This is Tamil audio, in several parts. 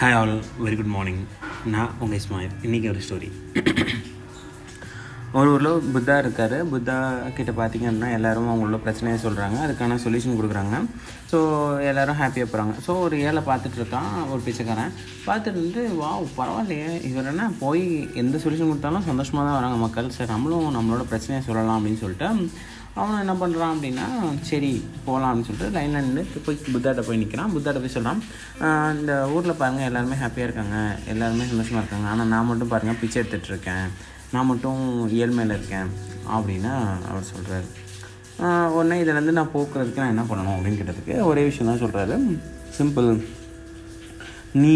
Hi all very good morning நான் உங்கள் இஸ்மாயில் இன்றைக்கி ஒரு ஸ்டோரி ஒரு ஊரில் புத்தா இருக்கார். புத்தா கிட்ட பார்த்தீங்க அப்படின்னா எல்லோரும் அவங்களோட பிரச்சனையை சொல்கிறாங்க அதுக்கான சொல்யூஷன் கொடுக்குறாங்க. ஸோ எல்லோரும் ஹாப்பியாக போகிறாங்க ஸோ ஒரு ஏழை பார்த்துட்டு இருக்கான் ஒரு பிச்சைக்காரன். பார்த்துட்டு வந்து வா பரவாயில்லையே. இவர் என்ன போய் எந்த சொல்யூஷன் கொடுத்தாலும் சந்தோஷமாக தான் வராங்க மக்கள். சார் நம்மளும் நம்மளோட பிரச்சனையை சொல்லலாம் அப்படின்னு சொல்லிட்டு அவன் என்ன பண்ணுறான் அப்படின்னா சரி போகலாம்னு சொல்லிட்டு லைனில் நின்று போய் புத்தாட்ட போய் நிற்கிறான் புத்தாட்ட போய் சொல்கிறான் இந்த ஊரில் பாருங்கள் எல்லாருமே ஹாப்பியாக இருக்காங்க. எல்லாருமே சந்தோஷமாக இருக்காங்க. ஆனால் நான் மட்டும் பாருங்கள் பிச்சை எடுத்துகிட்டு இருக்கேன். நான் மட்டும் ஏழ்மையில் இருக்கேன். அப்படின்னு அவர் சொல்கிறாரு உடனே இதிலேருந்து நான் போக்குறதுக்கு நான் என்ன பண்ணணும் அப்படின்னு கேட்டதுக்கு ஒரே விஷயம் தான் சொல்கிறாரு சிம்பிள் நீ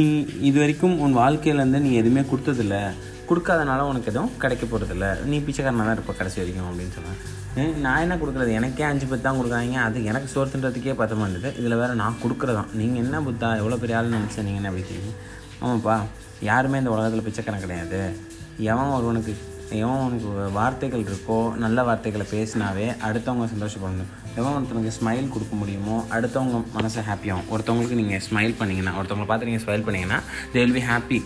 இது வரைக்கும் உன் வாழ்க்கையிலேருந்து நீ எதுவுமே கொடுத்ததில்ல. கொடுக்காதனால உனக்கு எதுவும் கிடைக்க போகிறதில்ல நீ பிச்சைக்காரனாக தான் இருப்ப கடைசி வரைக்கும் அப்படின்னு சொன்னேன் நான் என்ன கொடுக்குறது? எனக்கே அஞ்சு பத்து தான் கொடுக்குறாங்க அது எனக்கு சோர்த்துன்றதுக்கே பத்த மாட்டேது இதில் வேறு நான் கொடுக்குறதான். நீங்கள் என்ன புத்தா எவ்வளோ பெரிய ஆள் நினச்சிருந்தீங்கன்னு அப்படி ஆமாப்பா யாருமே இந்த உலகத்தில் பிச்சைக்காரன் கிடையாது. எவன் ஒருவனுக்கு எவன் உனக்கு வார்த்தைகள் இருக்கோ நல்ல வார்த்தைகளை பேசினாவே அடுத்தவங்க சந்தோஷப்படணும் எவன் ஒருத்தனுக்கு ஸ்மைல் கொடுக்க முடியுமோ அடுத்தவங்க மனசை ஹாப்பியாகும் ஒருத்தவங்களுக்கு நீங்கள் ஸ்மைல் பண்ணிங்கன்னா ஒருத்தவங்களை பார்த்து நீங்கள் ஸ்மைல் பண்ணிங்கன்னா they will be happy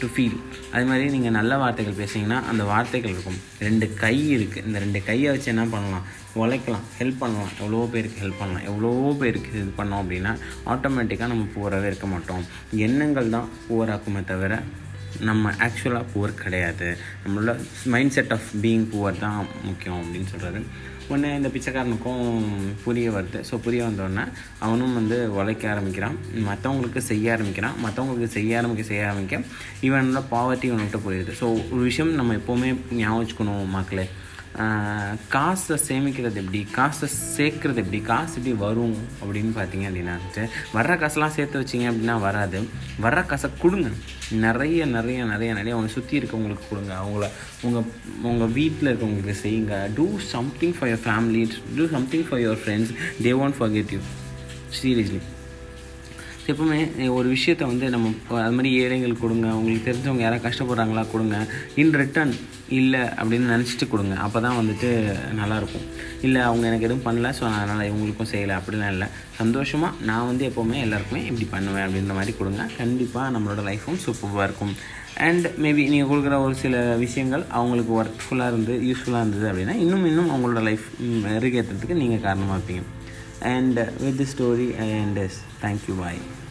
to feel அது மாதிரி நீங்கள் நல்ல வார்த்தைகள் பேசிங்கன்னா அந்த வார்த்தைகள் இருக்கும். ரெண்டு கை இருக்குது இந்த ரெண்டு கையை வச்சு என்ன பண்ணலாம்? உழைக்கலாம். ஹெல்ப் பண்ணலாம். எவ்வளோ பேருக்கு ஹெல்ப் பண்ணலாம். எவ்வளோ பேருக்கு இது பண்ணோம் அப்படின்னா ஆட்டோமேட்டிக்காக நம்ம பூராகவே இருக்க மாட்டோம். எண்ணங்கள் தான் பூராக்குமே தவிர நம்ம ஆக்சுவலாக புவர் கிடையாது. நம்மளோட mindset of being poor தான் முக்கியம் அப்படின்னு சொல்கிறாரு உடனே இந்த பிச்சைக்காரனுக்கும் புரிய வருது. ஸோ புரிய வந்தோடனே அவனும் வந்து உழைக்க ஆரம்பிக்கிறான். மற்றவங்களுக்கு செய்ய ஆரம்பிக்கிறான். மற்றவங்களுக்கு செய்ய ஆரம்பிக்க செய்ய ஆரம்பிக்க இவனோட பாவர்ட்டி இவன்கிட்ட போயிடுது ஸோ ஒரு விஷயம் நம்ம எப்போவுமே ஞாபகம் வச்சுக்கணும் மக்களே. காசை சேமிக்கிறது எப்படி? காசை சேர்க்குறது எப்படி? காசு எப்படி வரும் அப்படின்னு பார்த்தீங்க அப்படின்னா வர்ற காசெல்லாம் சேர்த்து வச்சிங்க அப்படின்னா வராது. வர்ற காசை கொடுங்க. நிறைய நிறைய நிறைய நிறைய அவங்க சுற்றி இருக்கவங்களுக்கு கொடுங்க. அவங்கள உங்கள் உங்கள் வீட்டில் இருக்கவங்களுக்கு செய்யுங்க. Do something for your family do something for your friends they won't forget you seriously எப்பவுமே ஒரு விஷயத்த வந்து நம்ம அது மாதிரி ஏழைங்களுக்கு கொடுங்க உங்களுக்கு தெரிஞ்சவங்க யாராவது கஷ்டப்படுறாங்களா கொடுங்க. இன் ரிட்டர்ன் இல்லை அப்படின்னு நினச்சிட்டு கொடுங்க. அப்போ தான் வந்துட்டு நல்லாயிருக்கும் இல்லை அவங்க எனக்கு எதுவும் பண்ணல ஸோ அதனால் இவங்களுக்கும் செய்யலை அப்படிலாம் இல்லை. சந்தோஷமாக நான் வந்து எப்போவுமே எல்லாருக்குமே இப்படி பண்ணுவேன் அப்படின்ற மாதிரி கொடுங்க. கண்டிப்பாக நம்மளோட லைஃப்பும் சூப்பராக இருக்கும். அண்ட் மேபி நீங்கள் கொடுக்குற ஒரு சில விஷயங்கள் அவங்களுக்கு ஒர்க்ஃபுல்லாக இருந்து யூஸ்ஃபுல்லாக இருந்தது அப்படின்னா இன்னும் இன்னும் அவங்களோட லைஃப் மெருகேற்றத்துக்கு நீங்கள் காரணமாக இருப்பீங்க. And uh, with this story i end this. Thank you. Bye